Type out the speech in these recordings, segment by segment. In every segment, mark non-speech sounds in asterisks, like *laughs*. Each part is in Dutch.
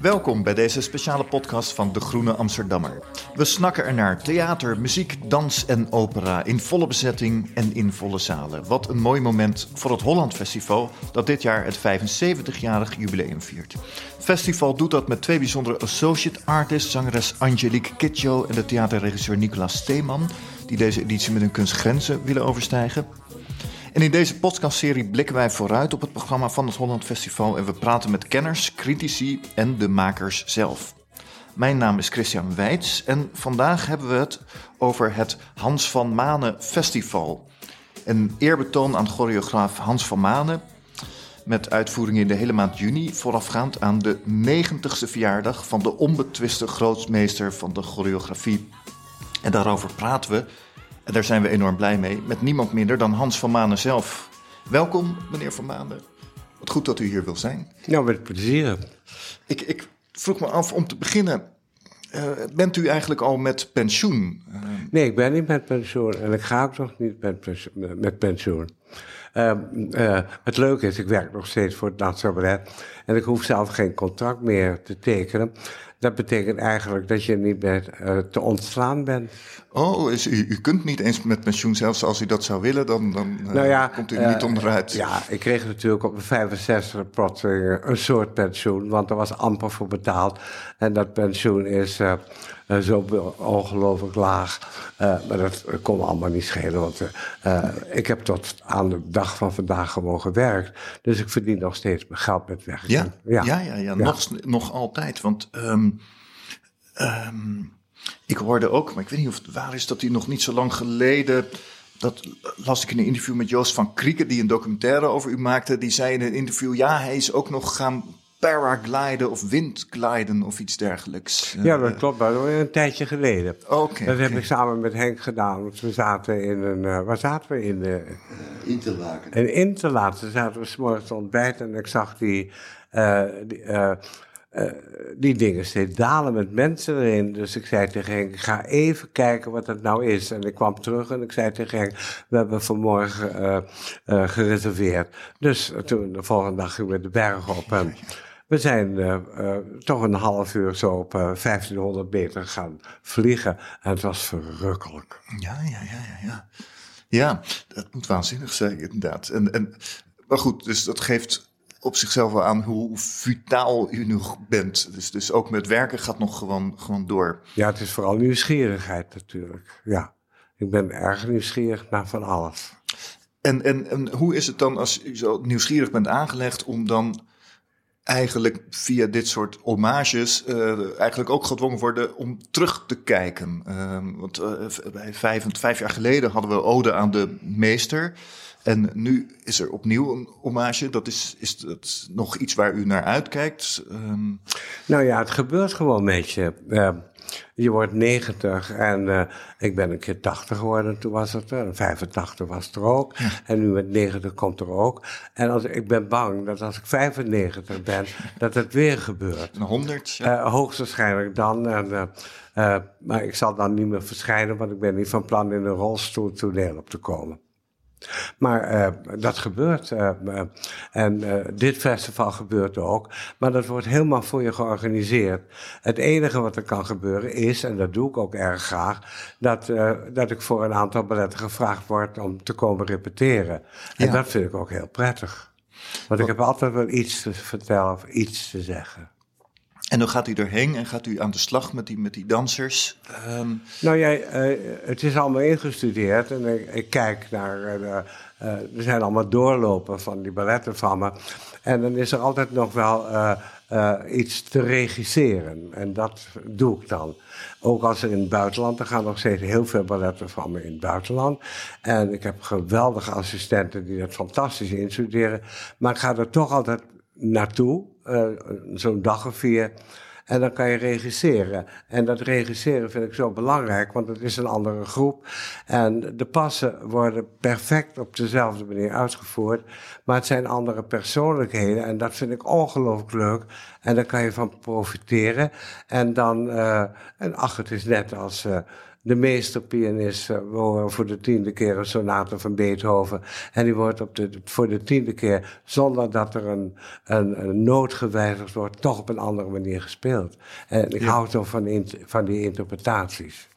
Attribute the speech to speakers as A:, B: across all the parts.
A: Welkom bij deze speciale podcast van De Groene Amsterdammer. We snakken er naar theater, muziek, dans en opera in volle bezetting en in volle zalen. Wat een mooi moment voor het Holland Festival dat dit jaar het 75-jarig jubileum viert. Het festival doet dat met twee bijzondere associate artists, zangeres Angelique Kidjo en de theaterregisseur Nicolas Steeman, die deze editie met hun kunstgrenzen willen overstijgen. En in deze podcastserie blikken wij vooruit op het programma van het Holland Festival en we praten met kenners, critici en de makers zelf. Mijn naam is Christian Weits en vandaag hebben we het over het Hans van Manen Festival. Een eerbetoon aan choreograaf Hans van Manen met uitvoeringen in de hele maand juni, voorafgaand aan de 90ste verjaardag van de onbetwiste grootmeester van de choreografie. En daarover praten we en daar zijn we enorm blij mee, met niemand minder dan Hans van Manen zelf. Welkom, meneer van Manen. Wat goed dat u hier wil zijn.
B: Nou, met plezier.
A: Ik, ik vroeg me af om te beginnen. Uh, bent u eigenlijk al met pensioen?
B: Uh, nee, ik ben niet met pensioen en ik ga ook nog niet met pensioen. Met pensioen. Uh, het leuke is, ik werk nog steeds voor het Nationaal en ik hoef zelf geen contract meer te tekenen. Dat betekent eigenlijk dat je niet meer uh, te ontslaan bent.
A: Oh, is, u, u kunt niet eens met pensioen, zelfs als u dat zou willen, dan, dan uh, nou ja, komt u er niet uh, onderuit.
B: Ja, ik kreeg natuurlijk op mijn 65 plotseling een soort pensioen, want er was amper voor betaald. En dat pensioen is zo ongelooflijk laag. maar dat kon me allemaal niet schelen, want ik heb tot aan de dag van vandaag gewoon gewerkt. Dus ik verdien nog steeds mijn geld met werk.
A: Ja, ja, ja, ja, ja. Nog, nog altijd, want... Um, um, ik hoorde ook, maar ik weet niet of het waar is, dat hij nog niet zo lang geleden. Dat las ik in een interview met Joost van Krieken, die een documentaire over u maakte. Die zei in een interview: ja, hij is ook nog gaan paragliden of windgliden of iets dergelijks.
B: Ja, dat klopt, maar dat was een tijdje geleden.
A: Okay,
B: dat heb ik samen met Henk gedaan. Want we zaten in een. Uh, waar zaten we in? De,
C: uh, Interlaken.
B: In Interlaken zaten we s'morgens ontbijt en ik zag die. Uh, die uh, die dingen steeds dalen met mensen erin. Dus ik zei tegen Henk, ga even kijken wat het nou is. En ik kwam terug en ik zei tegen Henk, we hebben vanmorgen uh, uh, gereserveerd. Dus toen de volgende dag gingen we de berg op. En we zijn toch een half uur zo op 1500 meter gaan vliegen. En het was verrukkelijk.
A: Ja, ja, ja, ja. Ja, ja dat moet waanzinnig zijn inderdaad. En, en, maar goed, dus dat geeft op zichzelf wel aan hoe vitaal u nog bent. Dus, dus ook met werken gaat nog gewoon, gewoon door.
B: Ja, het is vooral nieuwsgierigheid natuurlijk. Ja, ik ben erg nieuwsgierig naar van alles.
A: En, en, en hoe is het dan als u zo nieuwsgierig bent aangelegd om dan eigenlijk via dit soort hommages uh, eigenlijk ook gedwongen worden om terug te kijken? Uh, want uh, vijf, vijf jaar geleden hadden we Ode aan de Meester. En nu is er opnieuw een hommage. Dat is, is dat nog iets waar u naar uitkijkt? Um...
B: Nou ja, het gebeurt gewoon met je. Je wordt 90 en uh, ik ben een keer 80 geworden, toen was het er. 85 was het er ook. Ja. En nu met 90 komt er ook. En als, ik ben bang dat als ik 95 ben, dat het weer gebeurt.
A: Een 100?
B: Ja. Uh, hoogstwaarschijnlijk dan. En, uh, maar ik zal dan niet meer verschijnen, want ik ben niet van plan in een rolstoel toneel op te komen. Maar uh, dat gebeurt. Uh, en uh, dit festival gebeurt ook. Maar dat wordt helemaal voor je georganiseerd. Het enige wat er kan gebeuren is, en dat doe ik ook erg graag, dat, dat ik voor een aantal balletten gevraagd word om te komen repeteren. En ja. dat vind ik ook heel prettig. Want ik heb altijd wel iets te vertellen of iets te zeggen.
A: En dan gaat u erheen en gaat u aan de slag met die, met die dansers?
B: Um... Nou ja, uh, het is allemaal ingestudeerd en ik, kijk naar. Uh, uh, er zijn allemaal doorlopen van die balletten van me. En dan is er altijd nog wel eh, iets te regisseren. En dat doe ik dan. Ook als er in het buitenland, er gaan nog steeds heel veel balletten van me in het buitenland. En ik heb geweldige assistenten die dat fantastisch instuderen. Maar ik ga er toch altijd naartoe, uh, zo'n dag of vier. En dan kan je regisseren. En dat regisseren vind ik zo belangrijk, want het is een andere groep. En de passen worden perfect op dezelfde manier uitgevoerd. Maar het zijn andere persoonlijkheden. En dat vind ik ongelooflijk leuk. En daar kan je van profiteren. En dan, uh, en ach, het is net als. Uh, de meesterpianist. We horen voor de tiende keer een sonate van Beethoven. En die wordt op de, voor de tiende keer, zonder dat er een, een, een noot gewijzigd wordt, toch op een andere manier gespeeld. En ik hou toch van, van die interpretaties.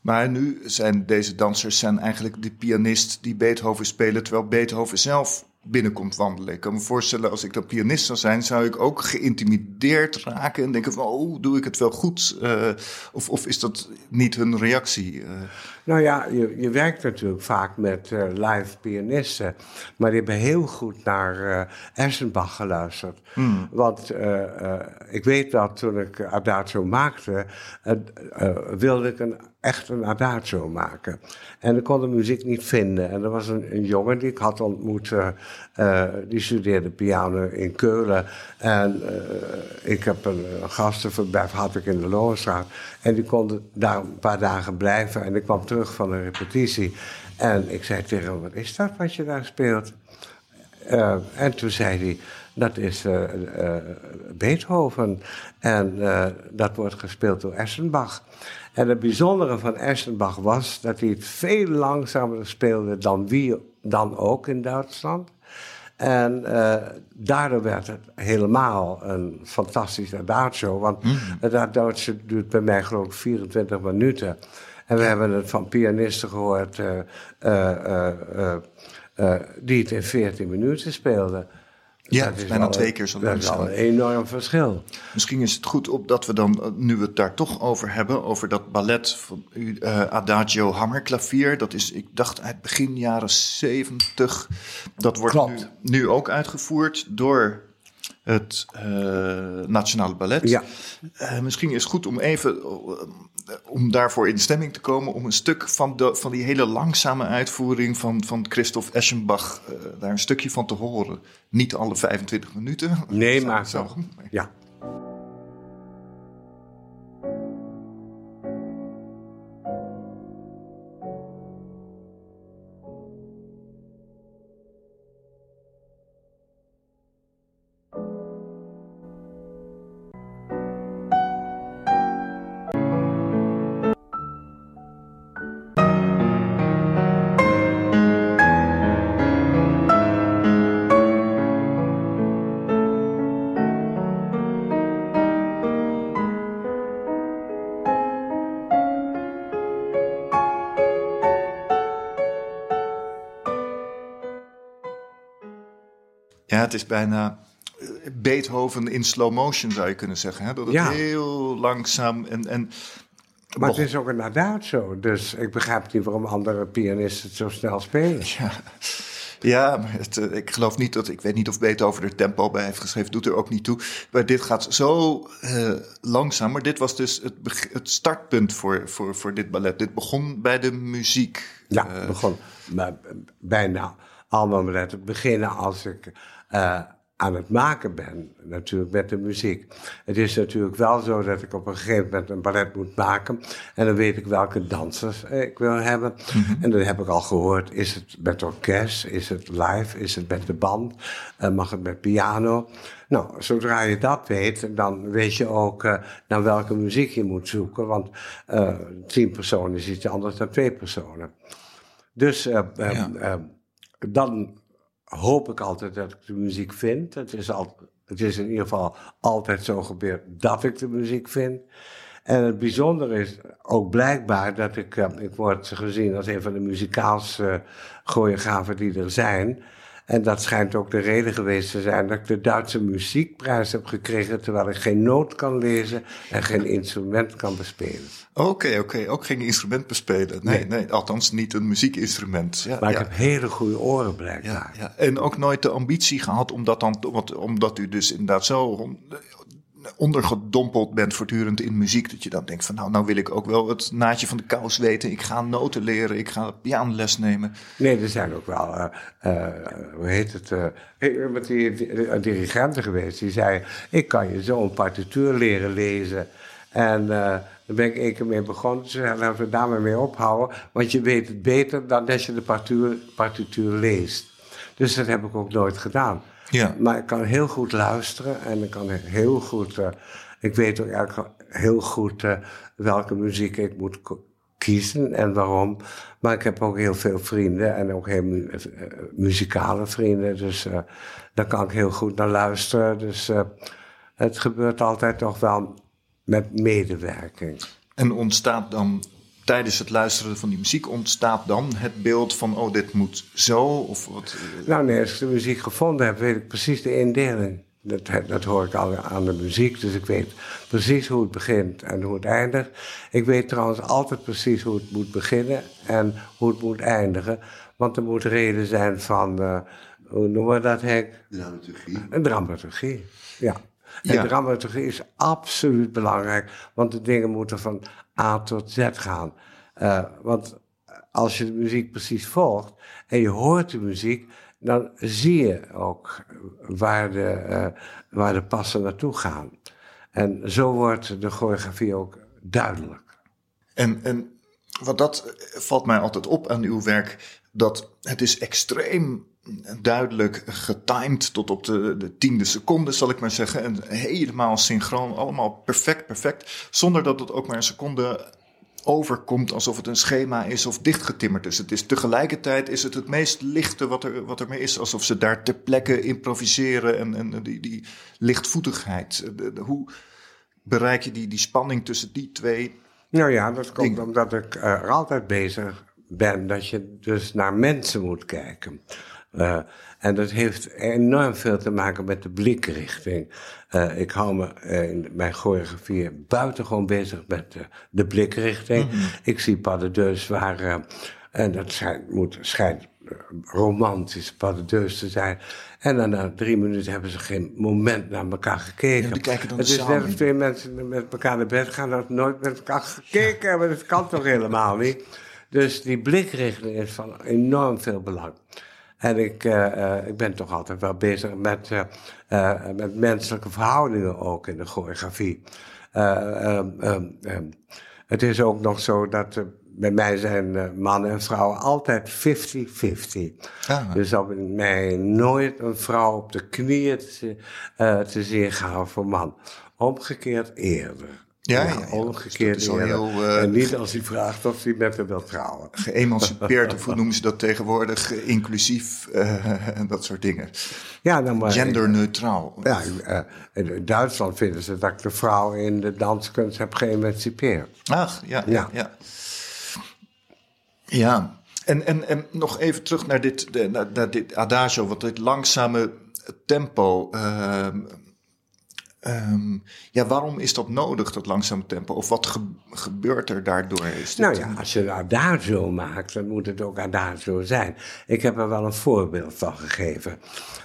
A: Maar nu zijn deze dansers zijn eigenlijk de pianist die Beethoven spelen, terwijl Beethoven zelf binnenkomt wandelen. Ik kan me voorstellen, als ik dan pianist zou zijn, zou ik ook geïntimideerd raken en denken van, oh, doe ik het wel goed? Uh, of, of is dat niet hun reactie? Uh.
B: Nou ja, je, je werkt natuurlijk vaak met uh, live pianisten, maar die hebben heel goed naar uh, Essenbach geluisterd. Hmm. Want ik weet dat toen ik Adagio maakte, wilde ik een echt een adagio maken. En ik kon de muziek niet vinden. En er was een, een jongen die ik had ontmoet, uh, die studeerde piano in Keulen. En uh, ik heb een, een gastenverblijf had ik in de Lohenstraat. En die kon daar een paar dagen blijven. En ik kwam terug van een repetitie. En ik zei tegen hem, wat is dat wat je daar speelt? En toen zei hij, dat is Beethoven. En dat wordt gespeeld door Essenbach. En het bijzondere van Eschenbach was dat hij het veel langzamer speelde dan wie dan ook in Duitsland. En uh, daardoor werd het helemaal een fantastisch adagio. Want mm. het adagio duurt bij mij geloof ik 24 minuten. En we hebben het van pianisten gehoord uh, uh, die het in 14 minuten speelden.
A: Ja, dat is bijna twee keer zo lang.
B: Dat is al een enorm verschil.
A: Misschien is het goed op dat we dan, eh, nu we het daar toch over hebben, over dat ballet van uh, Adagio Hammerklavier. Dat is, ik dacht, uit begin jaren zeventig. Dat wordt nu, nu, ook uitgevoerd door het uh, Nationale Ballet. Ja. Uh, misschien is het goed om even om daarvoor in stemming te komen, om een stuk van, de, van die hele langzame uitvoering van, van Christoph Eschenbach, uh, daar een stukje van te horen. Niet alle 25 minuten.
B: Nee, maar zo. Ja.
A: Het is bijna eh, Beethoven in slow motion zou je kunnen zeggen. Hè? Dat het heel langzaam en... en
B: maar het is ook inderdaad zo. Dus ik begrijp niet waarom andere pianisten het zo snel spelen. *laughs*
A: Ja, ja maar het, eh, ik geloof niet dat... Ik weet niet of Beethoven er tempo bij heeft geschreven. Doet er ook niet toe. Maar dit gaat zo uh, langzaam. Maar dit was dus het, het startpunt voor, voor, voor dit ballet. Dit begon bij de muziek.
B: Ja, uh, begon maar bijna allemaal balletten beginnen als ik uh, aan het maken ben, natuurlijk met de muziek. Het is natuurlijk wel zo dat ik op een gegeven moment een ballet moet maken. En dan weet ik welke dansers ik wil hebben. Mhm. En dan heb ik al gehoord, is het met orkest, is het live, is het met de band, uh, mag het met piano. Nou, zodra je dat weet, dan weet je ook uh, naar welke muziek je moet zoeken. Want tien personen is iets anders dan twee personen. Dus ja. dan hoop ik altijd dat ik de muziek vind. Het is, al, het is in ieder geval altijd zo gebeurd dat ik de muziek vind. En het bijzondere is ook blijkbaar dat ik, eh, ik word gezien als een van de muzikaalste choreografen die er zijn. En dat schijnt ook de reden geweest te zijn dat ik de Duitse muziekprijs heb gekregen, terwijl ik geen noot kan lezen en geen instrument kan bespelen.
A: Oké, oké, ook geen instrument bespelen. Nee, nee, althans niet een muziekinstrument.
B: Ja, maar ik heb hele goede oren blijkbaar.
A: Ja, ja. En ook nooit de ambitie gehad om dat dan, omdat u dus inderdaad zo ondergedompeld bent voortdurend in muziek. Dat je dan denkt van nou, nou wil ik ook wel het naadje van de kous weten. Ik ga noten leren, ik ga pianoles nemen.
B: Nee, er zijn ook wel, uh, uh, hoe heet het, uh, met die, die dirigenten geweest. Die zei, ik kan je zo een partituur leren lezen. En daar ben ik één keer mee begonnen. Ze laten we daarmee mee ophouden. Want je weet het beter dan dat je de partituur, partituur leest. Dus dat heb ik ook nooit gedaan.
A: Ja.
B: Maar ik kan heel goed luisteren en ik kan heel goed. Uh, ik weet ook eigenlijk heel goed uh, welke muziek ik moet kiezen en waarom. Maar ik heb ook heel veel vrienden en ook heel mu uh, muzikale vrienden. Dus daar kan ik heel goed naar luisteren. Dus het gebeurt altijd toch wel met medewerking.
A: En ontstaat dan tijdens het luisteren van die muziek ontstaat dan het beeld van, oh, dit moet zo? Of wat?
B: Nou, nee, als ik de muziek gevonden heb, weet ik precies de indeling. Dat, dat hoor ik al aan de muziek, dus ik weet precies hoe het begint en hoe het eindigt. Ik weet trouwens altijd precies hoe het moet beginnen en hoe het moet eindigen. Want er moet reden zijn van, uh, hoe noemen we dat, Henk?
C: Dramaturgie.
B: Een dramaturgie, ja. En ja. dramaturgie is absoluut belangrijk, want de dingen moeten van A tot Z gaan. Uh, want als je de muziek precies volgt en je hoort de muziek, dan zie je ook waar de, uh, waar de passen naartoe gaan. En zo wordt de choreografie ook duidelijk.
A: En, en wat dat valt mij altijd op aan uw werk, dat het is extreem duidelijk getimed tot op de, de, tiende seconde, zal ik maar zeggen. En helemaal synchroon, allemaal perfect, perfect. Zonder dat het ook maar een seconde overkomt alsof het een schema is of dichtgetimmerd is. Het is tegelijkertijd is het het meest lichte wat er, wat er meer is. Alsof ze daar ter plekke improviseren en, en die, die lichtvoetigheid. hoe bereik je die, die spanning tussen die twee?
B: Nou ja, dat komt omdat ik er altijd bezig ben dat je dus naar mensen moet kijken. Uh, en dat heeft enorm veel te maken met de blikrichting. Uh, ik hou me uh, in mijn choreografie buitengewoon bezig met de, de blikrichting. Mm -hmm. Ik zie pas de deus waar, en dat zijn, moet, schijnt romantisch pas de deus te zijn. En dan na drie minuten hebben ze geen moment naar elkaar gekeken.
A: Ja, die kijken dan
B: het is net als twee mensen met elkaar naar bed gaan, dat nooit met elkaar gekeken hebben. Dat kan toch helemaal niet? Dus die blikrichting is van enorm veel belang. En ik, uh, uh, ik ben toch altijd wel bezig met, uh, met menselijke verhoudingen ook in de choreografie. Um, het is ook nog zo dat bij mij zijn mannen en vrouwen altijd 50-50. Ah. Dus zal bij mij nooit een vrouw op de knieën te, te zien gaan voor man. Omgekeerd eerder.
A: Ja, ja,
B: ja, omgekeerd. Dus heel, uh, en niet als hij vraagt of hij met hem wil trouwen.
A: Geëmancipeerd, of hoe noemen ze dat tegenwoordig? Inclusief uh, *laughs* en dat soort dingen.
B: Ja, nou maar,
A: Genderneutraal.
B: Ja, uh, in Duitsland vinden ze dat ik de vrouw in de danskunst heb geëmancipeerd.
A: Ach, ja, ja. ja. ja. En, en, en nog even terug naar dit, de, naar, naar dit adagio, wat dit langzame tempo. Um, ja, waarom is dat nodig, dat langzame tempo? Of wat ge gebeurt er daardoor? Is
B: nou ja, als je adagio maakt, dan moet het ook adagio zijn. Ik heb er wel een voorbeeld van gegeven.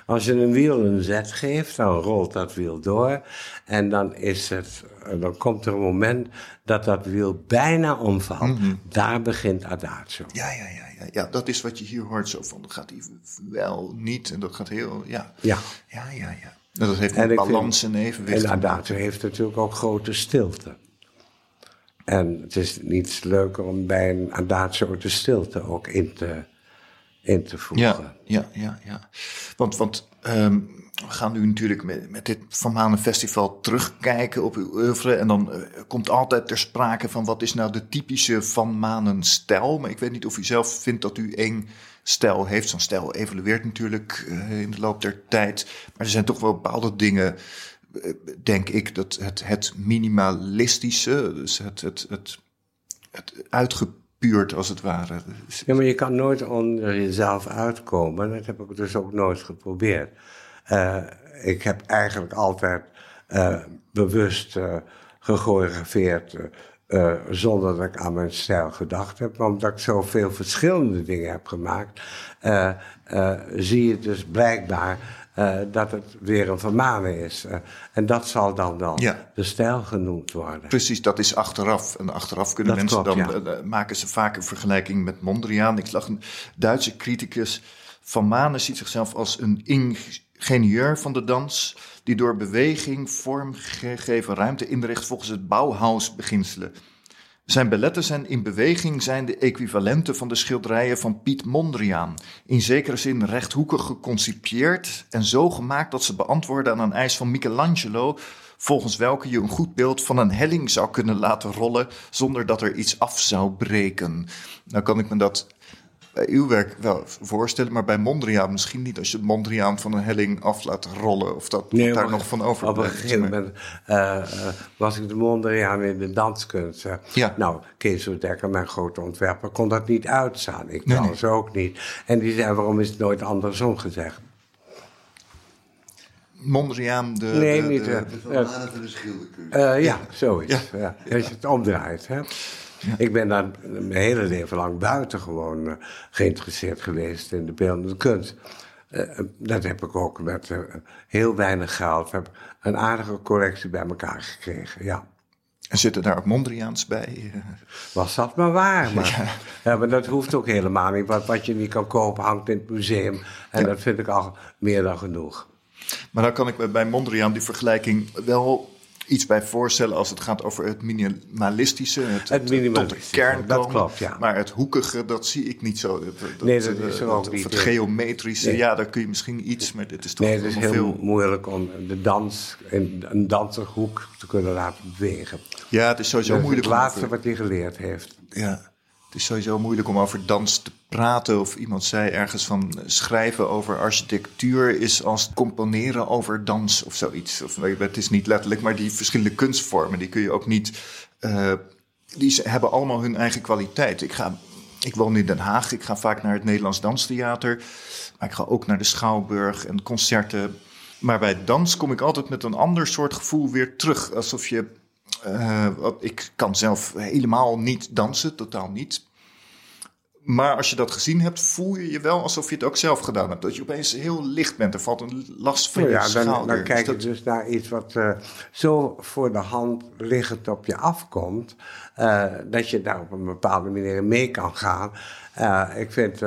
B: Als je een wiel een zet geeft, dan rolt dat wiel door. En dan, is het, dan komt er een moment dat dat wiel bijna omvalt. Mm -hmm. Daar begint adagio.
A: Ja, ja, ja, ja, ja. Dat is wat je hier hoort. Zo van, dat gaat hij wel niet. En dat gaat heel, ja.
B: Ja.
A: Ja, ja, ja. Dat heeft een balans en evenwicht.
B: En heeft natuurlijk ook grote stilte. En het is niets leuker om bij een adagio de stilte ook in te, in te voegen.
A: Ja, ja, ja. ja. Want, want um, we gaan nu natuurlijk met, met dit Van Manen Festival terugkijken op uw oeuvre. En dan uh, komt altijd ter sprake van wat is nou de typische Van Manen stijl. Maar ik weet niet of u zelf vindt dat u één stijl heeft. Zo'n stijl evolueert natuurlijk uh, in de loop der tijd. Maar er zijn toch wel bepaalde dingen, uh, denk ik, dat het, het minimalistische, dus het, het, het, het uitgepuurd als het ware.
B: Ja, maar je kan nooit onder jezelf uitkomen. Dat heb ik dus ook nooit geprobeerd. Uh, ik heb eigenlijk altijd bewust gechoreografeerd uh, zonder dat ik aan mijn stijl gedacht heb. Maar omdat ik zoveel verschillende dingen heb gemaakt, uh, uh, zie je dus blijkbaar eh, dat het weer een vermanen is. Eh, en dat zal dan
A: Ja.
B: de stijl genoemd worden.
A: Precies, dat is achteraf. En achteraf kunnen
B: Dat
A: mensen
B: klopt,
A: dan
B: ja.
A: eh, maken ze vaak een vergelijking met Mondriaan. Ik zag een Duitse criticus van Manen ziet zichzelf als een ingenieur van de dans die door beweging vormgegeven ruimte inricht volgens het Bauhaus-beginselen. Zijn balletten zijn in beweging zijn de equivalenten van de schilderijen van Piet Mondriaan. In zekere zin rechthoekig geconcipieerd en zo gemaakt dat ze beantwoorden aan een eis van Michelangelo, volgens welke je een goed beeld van een helling zou kunnen laten rollen zonder dat er iets af zou breken. Nou kan ik me dat bij uw werk wel voorstellen, maar bij Mondriaan misschien niet. Als je Mondriaan van een helling af laat rollen of dat
B: Nee,
A: daar nog van
B: Op een
A: overblijft.
B: gegeven moment eh, eh, was ik de Mondriaan in de danskunst.
A: Ja.
B: Nou, Kees Oedekker, mijn grote ontwerper, kon dat niet uitstaan. Ik
A: Nee,
B: trouwens ook niet. En die zei, waarom is het nooit andersom gezegd?
A: Mondriaan, de,
B: Nee,
A: de-
B: niet,
A: de-
B: eh,
C: de schilderkunst.
B: Eh, ja, zoiets.
A: Ja.
B: Ja. Als je het omdraait. Hè? Ik ben daar mijn hele leven lang buitengewoon eh, geïnteresseerd geweest in de beeldende kunst. Eh, dat heb ik ook met eh, heel weinig geld. Heb een aardige collectie bij elkaar gekregen, ja.
A: En zitten daar ook Mondriaans bij? eh?
B: Was dat maar waar. Maar, ja. maar dat hoeft ook helemaal niet. Wat, wat je niet kan kopen hangt in het museum. En
A: Ja.
B: dat vind ik al meer dan genoeg.
A: Maar dan kan ik bij Mondriaan die vergelijking wel iets bij voorstellen als het gaat over het minimalistische. Het,
B: Het
A: tot de
B: minimalistische,
A: kern
B: dat
A: komen.
B: klopt, ja.
A: Maar het hoekige, dat zie ik niet zo. Dat, dat,
B: Nee, dat is
A: eh,
B: ook
A: Of
B: niet,
A: het
B: eh.
A: geometrische,
B: Nee.
A: ja, daar kun je misschien iets, maar dit is toch
B: Nee, het is heel
A: veel...
B: moeilijk om de dans in een danserhoek te kunnen laten bewegen.
A: Ja, het is sowieso
B: Dat
A: moeilijk
B: het laatste wat hij geleerd heeft.
A: Ja, het is sowieso moeilijk om over dans te praten. Of iemand zei ergens van eh, schrijven over architectuur is als componeren over dans of zoiets. Of, je, het is niet letterlijk, maar die verschillende kunstvormen, die kun je ook niet. eh, die hebben allemaal hun eigen kwaliteit. Ik, ga, ik woon in Den Haag, ik ga vaak naar het Nederlands Danstheater. Maar ik ga ook naar de Schouwburg en concerten. Maar bij dans kom ik altijd met een ander soort gevoel weer terug. Alsof je wat- ik kan zelf helemaal niet dansen, totaal niet. Maar als je dat gezien hebt, voel je je wel alsof je het ook zelf gedaan hebt. Dat je opeens heel licht bent. Er valt een last van je
B: ja, dan,
A: schouder.
B: dan kijk je
A: dat-
B: dus naar iets wat eh, zo voor de hand liggend op je afkomt, eh, dat je daar op een bepaalde manier mee kan gaan. Ik vind,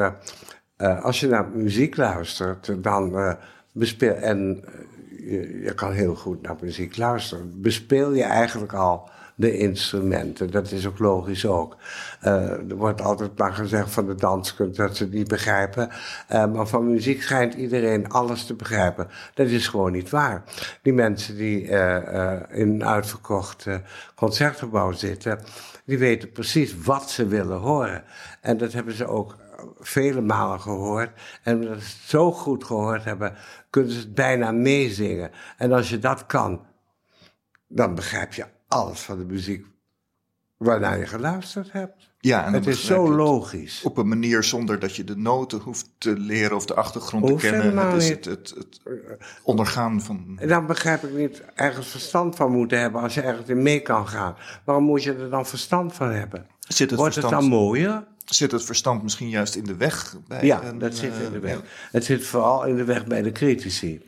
B: als je naar muziek luistert, dan bespeel, en je, kan heel goed naar muziek luisteren, bespeel je eigenlijk al de instrumenten. Dat is ook logisch ook. Eh, er wordt altijd maar gezegd van de danskunst dat ze het niet begrijpen. Eh, maar van muziek schijnt iedereen alles te begrijpen. Dat is gewoon niet waar. Die mensen die eh, in een uitverkocht concertgebouw zitten, die weten precies wat ze willen horen. En dat hebben ze ook vele malen gehoord. En omdat ze het zo goed gehoord hebben, kunnen ze het bijna meezingen. En als je dat kan, dan begrijp je alles van de muziek waarnaar je geluisterd hebt.
A: ja, en
B: Het is zo
A: het
B: logisch.
A: Op een manier zonder dat je de noten hoeft te leren of de achtergrond te kennen. Het is het, het, het ondergaan van.
B: En dan begrijp ik niet ergens verstand van moeten hebben als je ergens in mee kan gaan. Waarom moet je er dan verstand van hebben?
A: Zit het,
B: Wordt het dan mooier?
A: Zit het verstand misschien juist in de weg? Bij
B: Ja,
A: een,
B: dat zit in de
A: eh,
B: weg. Het zit vooral in de weg bij de critici.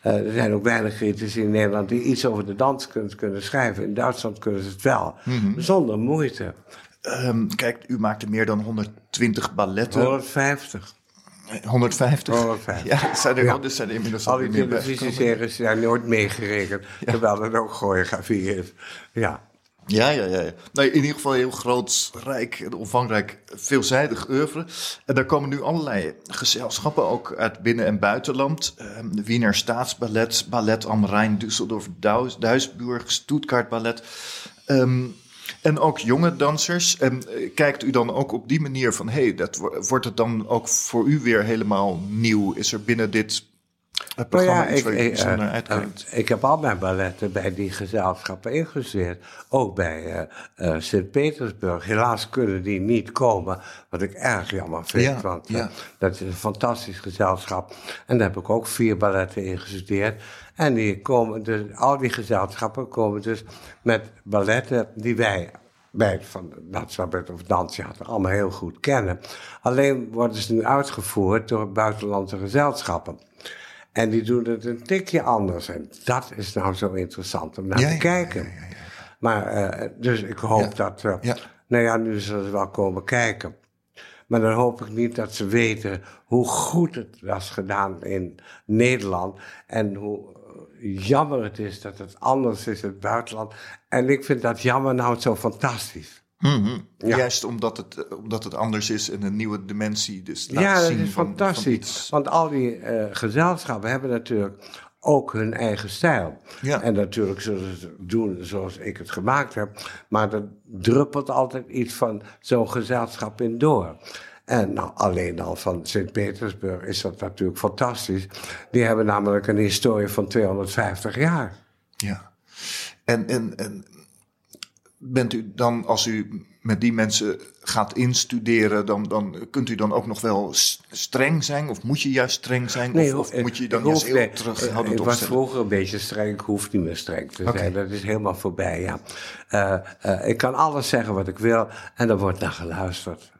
B: Eh, er zijn ook weinig critici in Nederland die iets over de danskunst kunnen schrijven. In Duitsland kunnen ze het wel,
A: Mhm.
B: zonder moeite.
A: Ehm, kijk, u maakte meer dan 120 balletten.
B: 150.
A: 150.
B: 150.
A: Ja, zijn er,
B: Ja.
A: er zijn er inmiddels
B: Al die televisieseries zijn nooit meegerekend, terwijl het ook choreografie is. Ja.
A: Ja, ja, ja. ja. Nee, in ieder geval heel groot, rijk, en omvangrijk, veelzijdig oeuvre. En daar komen nu allerlei gezelschappen, ook uit binnen- en buitenland. De Wiener Staatsballet, Ballet am Rhein, Düsseldorf, Duis- Duisburg, Stuttgart Ballet. Ehm, en ook jonge dansers. En eh, kijkt u dan ook op die manier van... hey, dat wo- wordt het dan ook voor u weer helemaal nieuw? Is er binnen dit eh, programma waar u
B: ik, eh,
A: uitkijkt?
B: eh, ik heb al mijn balletten bij die gezelschappen ingestudeerd. Ook bij eh, eh, Sint-Petersburg. Helaas kunnen die niet komen, wat ik erg jammer vind.
A: Ja,
B: want eh,
A: ja.
B: dat is een fantastisch gezelschap. En daar heb ik ook vier balletten ingestudeerd. En die komen dus, al die gezelschappen komen dus met balletten die wij bij het van Nationaal of Danstheater allemaal heel goed kennen. Alleen worden ze nu uitgevoerd door buitenlandse gezelschappen. En die doen het een tikje anders. En dat is nou zo interessant om naar
A: Ja,
B: te kijken.
A: ja, ja, ja.
B: Maar, eh, dus ik hoop dat, eh, nou ja, nu zullen ze wel komen kijken. Maar dan hoop ik niet dat ze weten hoe goed het was gedaan in Nederland. En hoe eh, jammer het is dat het anders is in het buitenland. En ik vind dat jammer nou zo fantastisch. Ja.
A: Juist omdat het, eh, omdat het anders is en een nieuwe dimensie. Dus laat
B: Ja, dat
A: zien
B: is
A: van-
B: fantastisch. Want al die eh, gezelschappen hebben natuurlijk ook hun eigen stijl.
A: Ja.
B: En natuurlijk zullen ze het doen zoals ik het gemaakt heb. Maar er druppelt altijd iets van zo'n gezelschap in door. En nou, alleen al van Sint-Petersburg is dat natuurlijk fantastisch. Die hebben namelijk een historie van 250 jaar.
A: Ja. En, en, en bent u dan, als u met die mensen gaat instuderen, dan, dan kunt u dan ook nog wel streng zijn? Of moet je juist streng zijn? of,
B: hoor,
A: of
B: ik-
A: moet je dan juist heel
B: nee,
A: terughoudend
B: Ik was
A: opstellen?
B: vroeger een beetje streng, ik hoef niet meer streng te zijn. Dat is helemaal voorbij, ja. Eh, eh, ik kan alles zeggen wat ik wil en er wordt naar geluisterd.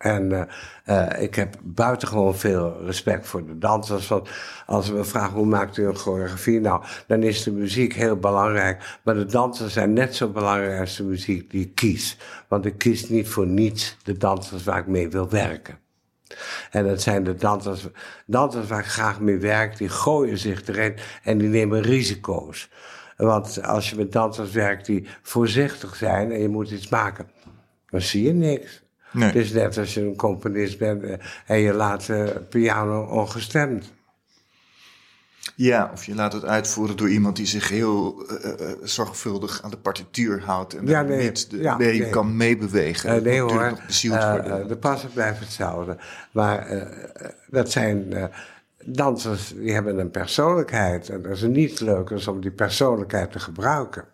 B: En eh, ik heb buitengewoon veel respect voor de dansers. Want als we vragen hoe maakt u een choreografie, nou, dan is de muziek heel belangrijk. Maar de dansers zijn net zo belangrijk als de muziek die ik kies. Want ik kies niet voor niets de dansers waar ik mee wil werken. En dat zijn de dansers, dansers waar ik graag mee werk, die gooien zich erin en die nemen risico's. Want als je met dansers werkt die voorzichtig zijn en je moet iets maken, dan zie je niks.
A: Nee.
B: Het is net als je een componist bent eh, en je laat de piano ongestemd.
A: Ja, of je laat het uitvoeren door iemand die zich heel eh, eh, zorgvuldig aan de partituur houdt. En
B: Ja, nee,
A: niet de,
B: ja, nee.
A: kan meebewegen.
B: Eh,
A: Dat
B: nee hoor,
A: natuurlijk nog bezield
B: Eh,
A: worden.
B: eh, de passen blijven hetzelfde. Maar eh, eh, dat zijn eh, dansers die hebben een persoonlijkheid. En dat is niet leuk om die persoonlijkheid te gebruiken.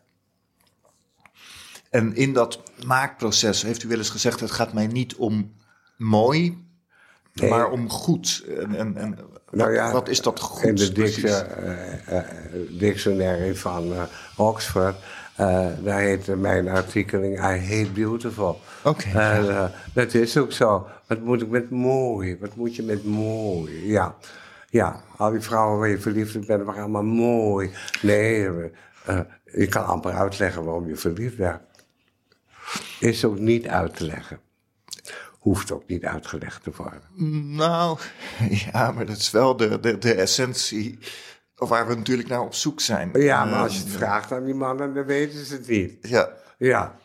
A: En in dat maakproces heeft u wel eens gezegd: het gaat mij niet om mooi,
B: Nee.
A: maar om goed. En, en, en
B: Nou
A: wat,
B: ja,
A: wat is dat goed?
B: In de dict- eh, eh, dictionary van eh, Oxford, eh, daar heet mijn artikeling I hate beautiful.
A: Oké,
B: eh, dat is ook zo. Wat moet ik met mooi? Wat moet je met mooi? Ja, ja al die vrouwen waar je verliefd op bent, waren allemaal mooi. Nee, eh, eh, je kan amper uitleggen waarom je verliefd bent. Is ook niet uit te leggen. Hoeft ook niet uitgelegd te worden.
A: Nou, *laughs* ja, maar dat is wel de, de, de essentie waar we natuurlijk naar op zoek zijn.
B: Ja, maar
A: Eh,
B: als je het vraagt aan die mannen, dan weten ze het niet.
A: Ja,
B: Ja.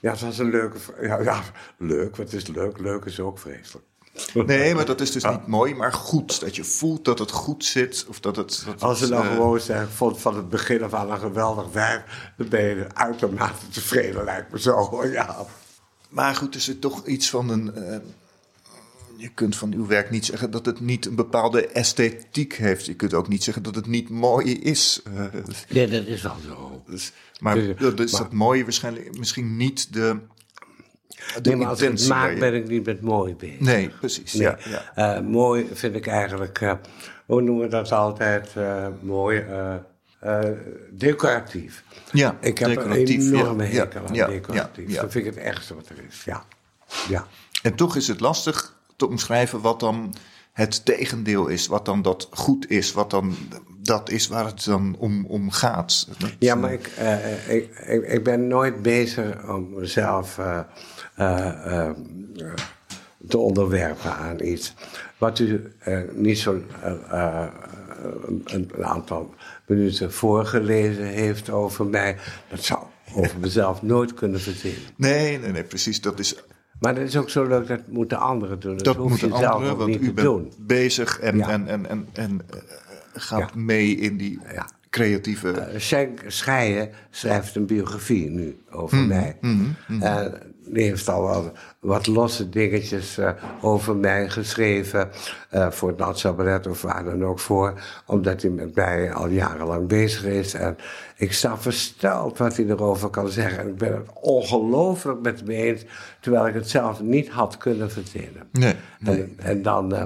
B: Ja, het was een leuke... Ja, ja, leuk, wat is leuk? Leuk is ook vreselijk. *laughs*
A: nee, maar dat is dus niet mooi, maar goed. Dat je voelt dat het goed zit. Of dat het, dat
B: Als ze
A: het,
B: nou
A: eh,
B: gewoon zeggen, ik vond van het begin af aan een geweldig werk, dan ben je uitermate tevreden, lijkt me zo. *laughs* Ja.
A: Maar goed, er zit toch iets van een. eh, je kunt van uw werk niet zeggen dat het niet een bepaalde esthetiek heeft. Je kunt ook niet zeggen dat het niet mooi is. Eh,
B: Nee, dat is wel zo.
A: dus, maar
B: Dus,
A: dat is
B: maar-
A: dat mooie waarschijnlijk misschien niet de, de
B: Nee, maar als ik het
A: intentie.
B: maak, ben ik niet met mooi bezig.
A: Nee, precies.
B: Nee.
A: Ja, ja.
B: Eh, mooi vind ik eigenlijk, eh, hoe noemen we dat altijd? eh, mooi, decoratief.
A: Ja,
B: Ik heb
A: decoratief,
B: een enorme
A: ja,
B: hekel aan decoratief.
A: ja, ja.
B: Dat vind ik het ergste wat er is, ja. Ja.
A: En toch is het lastig te omschrijven wat dan het tegendeel is. Wat dan dat goed is. Wat dan dat is waar het dan om, om gaat. Dat,
B: Ja, maar ik, ik, ik, ik ben nooit bezig om mezelf te onderwerpen aan iets. Wat u eh, niet eh, eh, een, aantal minuten voorgelezen heeft over mij, dat zou over *laughs* mezelf nooit kunnen verzinnen.
A: Nee, nee, nee, precies. Dat is
B: Maar dat is ook zo leuk, dat moeten anderen doen. Dat,
A: dat
B: hoef
A: moeten
B: je zelf
A: anderen, want
B: niet
A: u bent
B: doen.
A: bezig en,
B: Ja.
A: en, en, en, en eh, gaat
B: Ja.
A: mee in die
B: Ja.
A: creatieve.
B: Eh, Schenk Scheijen schrijft een biografie nu over
A: Mhm,
B: mij. En die heeft al wel wat losse dingetjes eh, over mij geschreven. eh, voor het Nationaal of waar dan ook voor. Omdat hij met mij al jarenlang bezig is. En ik sta versteld wat hij erover kan zeggen. En ik ben het ongelooflijk met hem eens. Terwijl ik het zelf niet had kunnen verzinnen.
A: nee, nee.
B: En, en dan, eh,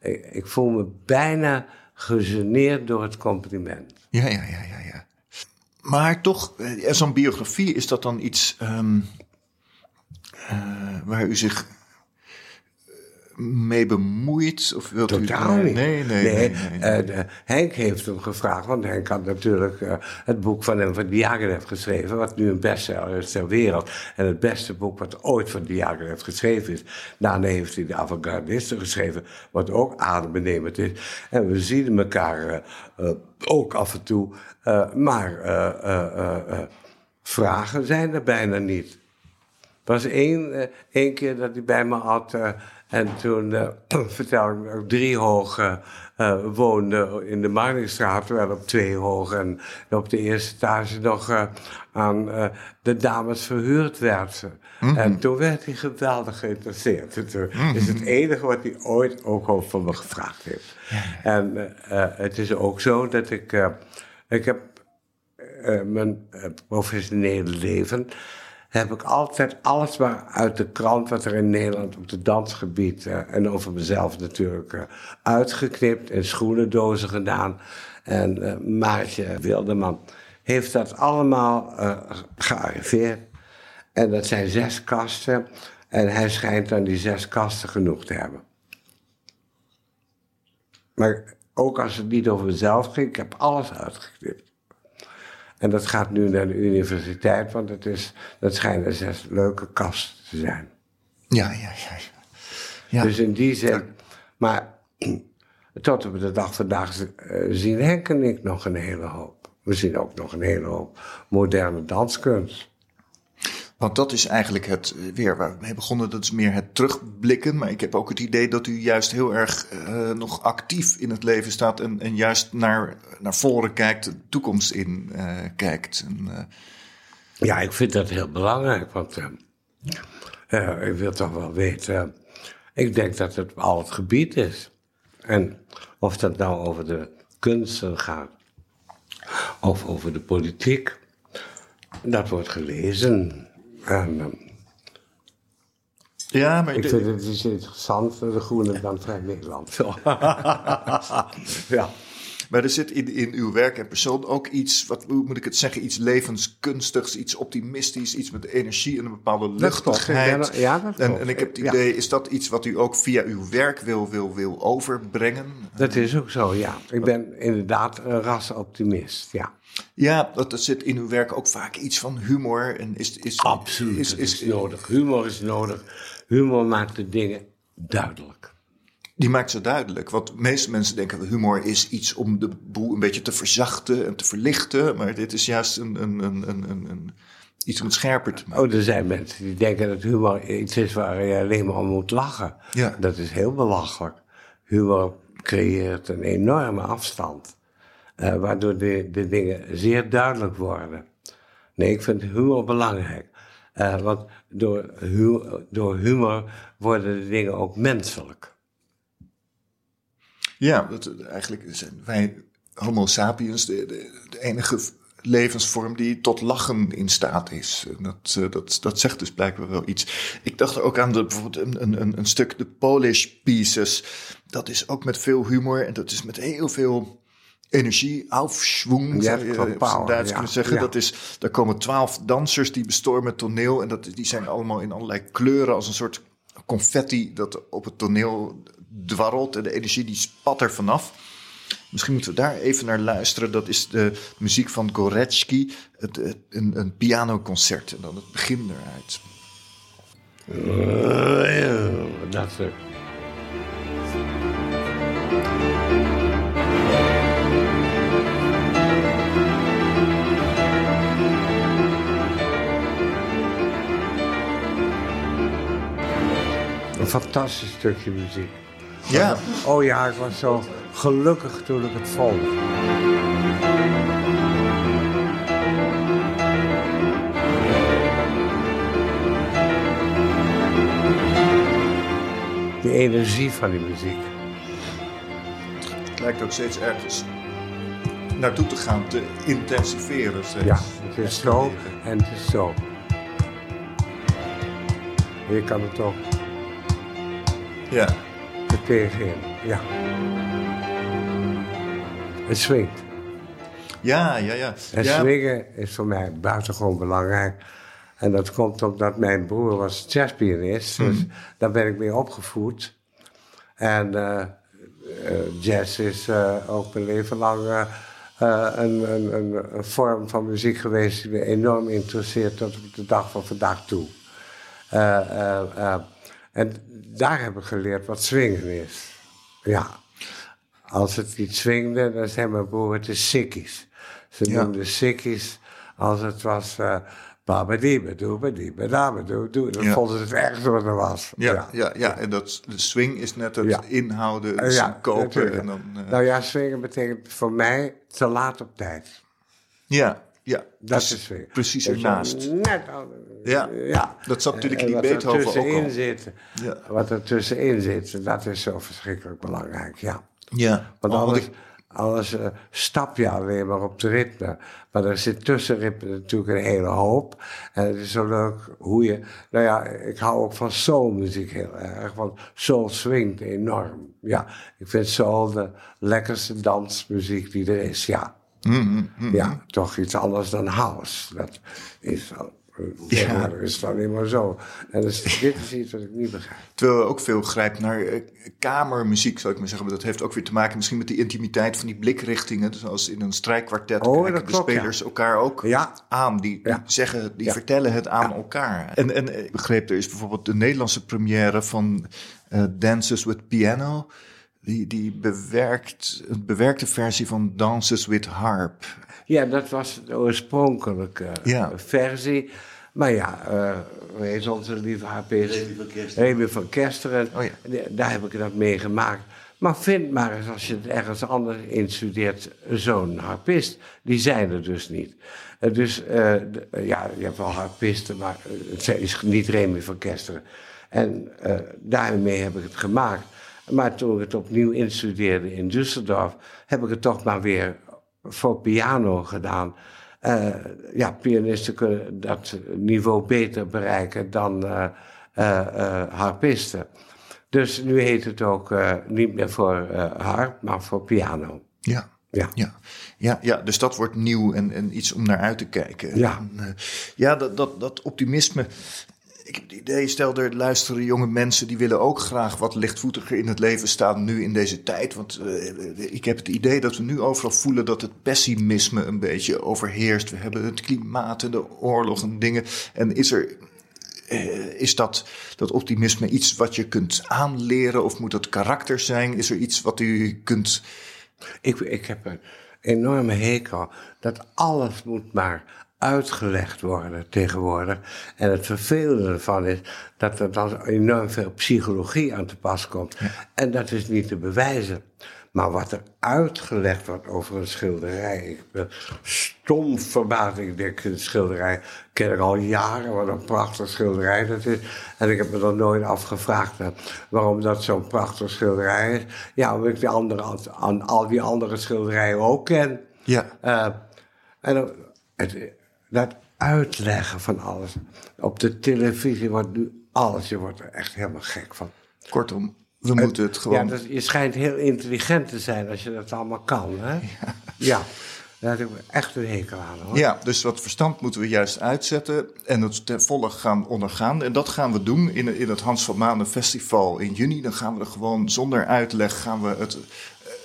B: ik, ik voel me bijna gegeneerd door het compliment.
A: Ja, ja, ja, ja, ja. Maar toch, zo'n biografie, is dat dan iets ehm, eh, waar u zich eh, mee bemoeid? Of wilt
B: Totaal
A: u...
B: niet.
A: Nee, nee, nee. nee, nee.
B: eh, Henk heeft hem gevraagd, want Henk had natuurlijk eh, het boek van hem van Diaghilev geschreven, wat nu een bestseller is ter wereld. En het beste boek wat ooit van Diaghilev geschreven is. Daarna heeft hij de avant-gardisten geschreven, wat ook adembenemend is. En we zien elkaar eh, eh, ook af en toe, eh, maar eh, eh, eh, eh, vragen zijn er bijna niet. Was één, eh, één keer dat hij bij me had. eh, en toen eh, *clears throat* vertelde ik me ik drie hoog woonde in de Marnixstraat. Terwijl op twee hoog en op de eerste etage nog aan de dames verhuurd werd. En toen werd hij geweldig geïnteresseerd. En toen is het enige wat hij ooit ook al van me gevraagd heeft. En het is ook zo dat ik... ik heb mijn professionele leven heb ik altijd alles maar uit de krant wat er in Nederland op het dansgebied eh, en over mezelf natuurlijk eh, uitgeknipt en schoenendozen gedaan. En eh, Maartje Wilderman heeft dat allemaal gearriveerd. En dat zijn zes kasten. En hij schijnt aan die zes kasten genoeg te hebben. Maar ook als het niet over mezelf ging, ik heb alles uitgeknipt. En dat gaat nu naar de universiteit, want het is, dat schijnen zes leuke kasten te zijn.
A: Ja, ja, ja. ja. Ja.
B: Dus in die zin. Maar *clears throat* tot op de dag vandaag eh, zien Henk en ik nog een hele hoop. We zien ook nog een hele hoop moderne danskunst.
A: Want dat is eigenlijk het eh, weer waar we mee begonnen. Dat is meer het terugblikken. Maar ik heb ook het idee dat u juist heel erg eh, nog actief in het leven staat. En, en juist naar, naar voren kijkt, de toekomst in eh, kijkt. En,
B: Ja, ik vind dat heel belangrijk, want ik wil toch wel weten. ik denk dat het al het gebied is. En of dat nou over de kunsten gaat, of over de politiek, dat wordt gelezen. En eh,
A: ja, maar
B: ik vind het is interessant, de Groene dan Vrij Nederland. *laughs* ja.
A: Maar er zit in, in uw werk en persoon ook iets, wat hoe moet ik het zeggen, iets levenskunstigs, iets optimistisch, iets met energie en een bepaalde luchtigheid.
B: er- ja, dat
A: en, en ik heb het
B: Ja.
A: idee, is dat iets wat u ook via uw werk wil, wil, wil overbrengen?
B: Dat is ook zo, ja. Ik ben inderdaad een rasoptimist, ja.
A: Ja, dat, dat zit in uw werk ook vaak iets van humor. En is, is,
B: Absoluut,
A: Is, is,
B: is, nodig. Humor is nodig. Humor maakt de dingen duidelijk.
A: Die maakt ze duidelijk. Want de meeste mensen denken dat humor is iets om de boel een beetje te verzachten en te verlichten. Maar dit is juist een, een, een, een, een, iets om het scherper te maken.
B: Oh, er zijn mensen die denken dat humor iets is waar je alleen maar om moet lachen.
A: Ja.
B: Dat is heel belachelijk. Humor creëert een enorme afstand. eh, waardoor de, de dingen zeer duidelijk worden. Nee, ik vind humor belangrijk. Eh, want door, hu- door humor worden de dingen ook menselijk.
A: Ja, dat, eigenlijk zijn wij Homo sapiens de, de, de enige levensvorm die tot lachen in staat is. En Dat, eh, dat, dat zegt dus blijkbaar wel iets. Ik dacht ook aan de, bijvoorbeeld een, een, een, stuk de Polish Pieces. Dat is ook met veel humor en dat is met heel veel energie, aufschwung,
B: Ja,
A: zou je
B: power,
A: Duits
B: ja.
A: kunnen zeggen.
B: Ja.
A: Dat is, daar komen twaalf dansers die bestormen het toneel. En dat, die zijn allemaal in allerlei kleuren als een soort confetti dat op het toneel dwarrelt. En de energie die spat er vanaf. Misschien moeten we daar even naar luisteren. Dat is de muziek van Gorecki, het, een, een pianoconcert. En dan het begin eruit.
B: Dat is. Een fantastisch stukje muziek.
A: Ja,
B: Oh ja, ik was zo gelukkig toen ik het vond. Die energie van die muziek.
A: het lijkt ook steeds ergens naartoe te gaan, te intensiveren. steeds.
B: Ja, het is zo en het is zo. Je kan het ook
A: Ja,
B: er tegenin. Ja. Het swingt.
A: ja, ja. ja.
B: En
A: ja.
B: swingen is voor mij buitengewoon belangrijk. En dat komt omdat mijn broer was jazzpianist. Dus daar ben ik mee opgevoed. En eh, eh, jazz is eh, ook mijn leven lang een, een, een, een vorm van muziek geweest die me enorm interesseert tot op de dag van vandaag toe. En daar heb ik geleerd wat swingen is. Ja. Als het niet swingde, dan zijn mijn broer de sikkies. Ze
A: Ja.
B: noemden sikkies als het was... eh babadibedoe, badibedabedoe, doe. Dan
A: Ja.
B: vonden ze het ergste wat er was.
A: Ja, ja, ja, en dat, de swing is net het
B: Ja.
A: inhouden,
B: Eh,
A: het
B: ja,
A: kopen.
B: natuurlijk.
A: En dan, eh,
B: Nou ja, swingen betekent voor mij te laat op tijd.
A: ja, ja,
B: Dat
A: dus
B: is
A: precies ernaast.
B: Net al-
A: Ja,
B: ja.
A: dat zat natuurlijk
B: wat
A: Beethoven ook al.
B: Zit,
A: Ja.
B: Wat er tussenin zit, dat is zo verschrikkelijk belangrijk, ja.
A: Ja,
B: Want
A: Oh,
B: anders,
A: ik-
B: anders eh, stap je alleen maar op de ritme. Maar er zit tussen ritme natuurlijk een hele hoop. En het is zo leuk hoe je... Nou ja, ik hou ook van soulmuziek heel erg. Want soul swingt enorm. Ja, ik vind soul de lekkerste dansmuziek die er is, ja.
A: Mm-hmm,
B: Ja, toch iets anders dan house. Dat is wel... Ja, dat is dan niet maar zo. En dus, *laughs* dit is iets wat ik niet begrijp.
A: Terwijl we ook veel grijpt naar eh, kamermuziek, zou ik maar zeggen. Maar dat heeft ook weer te maken misschien met die intimiteit van die blikrichtingen. Dus als in een strijkkwartet
B: Oh,
A: kijken
B: dat
A: de
B: klopt, ja.
A: spelers elkaar ook
B: Ja.
A: aan. Die, die
B: Ja.
A: zeggen, die
B: Ja.
A: vertellen het aan elkaar. En, en eh, ik begreep, er is bijvoorbeeld de Nederlandse première van eh, Dances with Piano. Die, die bewerkt, een bewerkte versie van Dances with Harp.
B: Ja, dat was de oorspronkelijke
A: Ja.
B: versie. Maar ja, eh heet onze lieve harpist?
C: Remy van Kesteren.
B: Remy van Kesteren.
A: Oh ja.
B: Daar heb ik dat mee gemaakt. Maar vind maar eens, als je het ergens anders instudeert, zo'n harpist. Die zijn er dus niet. Eh, dus eh, eh, ja, je hebt wel harpisten, maar eh, het is niet Remy van Kesteren. En eh, daarmee heb ik het gemaakt. Maar toen ik het opnieuw instudeerde in Düsseldorf, heb ik het toch maar weer voor piano gedaan. Eh, ja, pianisten kunnen dat niveau beter bereiken dan eh, eh, harpisten. Dus nu heet het ook niet meer voor harp, maar voor piano.
A: Ja.
B: Ja.
A: Ja, ja, ja, dus dat wordt nieuw en, en iets om naar uit te kijken.
B: Ja.
A: En, ja, dat, dat, dat optimisme. Ik heb het idee, stel er luisteren jonge mensen die willen ook graag wat lichtvoetiger in het leven staan nu in deze tijd. Want eh, ik heb het idee dat we nu overal voelen dat het pessimisme een beetje overheerst. We hebben het klimaat en de oorlog en dingen. En is er. eh, Is dat, dat optimisme iets wat je kunt aanleren of moet dat karakter zijn? Is er iets wat u kunt
B: Ik, ik heb een enorme hekel dat alles moet maar uitgelegd worden tegenwoordig. En het vervelende ervan is dat er dan enorm veel psychologie aan te pas komt. En dat is niet te bewijzen. Maar wat er uitgelegd wordt over een schilderij. Ik ben stom verbaasd. Ik denk, een schilderij ken ik al jaren. Wat een prachtig schilderij dat is. En ik heb me dan nooit afgevraagd waarom dat zo'n prachtig schilderij is. Ja, omdat ik die andere, aan al die andere schilderijen ook ken.
A: Ja.
B: Eh, en dan- het, dat uitleggen van alles. Op de televisie wordt nu alles. Je wordt er echt helemaal gek van.
A: Kortom, we moeten het gewoon.
B: Ja, dat, je schijnt heel intelligent te zijn als je dat allemaal kan. Hè? Ja. Daar heb ik echt een hekel aan. Hoor.
A: Ja, dus wat verstand moeten we juist uitzetten en het ten volle gaan ondergaan. En dat gaan we doen in, in het Hans van Manen Festival in juni. Dan gaan we er gewoon zonder uitleg gaan we het,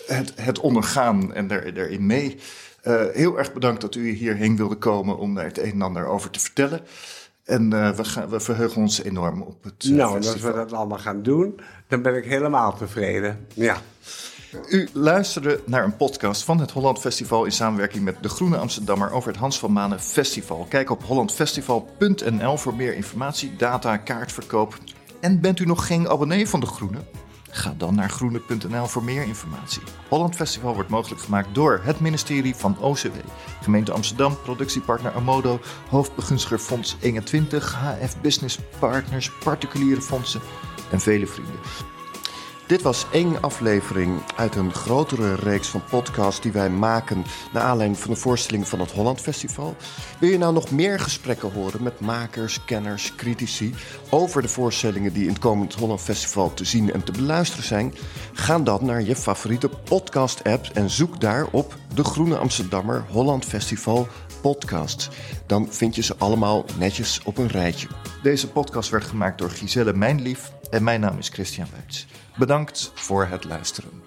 A: het, het ondergaan en er, erin mee. Eh, heel erg bedankt dat u hierheen wilde komen om daar het een en ander over te vertellen. En eh, we, gaan, we verheugen ons enorm op het eh,
B: nou, en als
A: festival.
B: we dat allemaal gaan doen, dan ben ik helemaal tevreden. Ja.
A: U luisterde naar een podcast van het Holland Festival in samenwerking met De Groene Amsterdammer over het Hans van Manen Festival. Kijk op hollandfestival.nl voor meer informatie, data, kaartverkoop. En bent u nog geen abonnee van De Groene? Ga dan naar groene.nl voor meer informatie. Holland Festival wordt mogelijk gemaakt door het ministerie van OCW, gemeente Amsterdam, productiepartner Amodo, hoofdbegunstiger Fonds 21, HF Business Partners, particuliere fondsen en vele vrienden.
D: Dit was één aflevering uit een grotere reeks van podcasts die wij maken naar aanleiding van de voorstelling van het Holland Festival. Wil je nou nog meer gesprekken horen met makers, kenners, critici over de voorstellingen die in het komend Holland Festival te zien en te beluisteren zijn? Ga dan naar je favoriete podcast-app en zoek daar op De Groene Amsterdammer Holland Festival podcast. Dan vind je ze allemaal netjes op een rijtje.
A: Deze podcast werd gemaakt door Giselle Mijnlief en mijn naam is Christian Wuits. Bedankt voor het luisteren.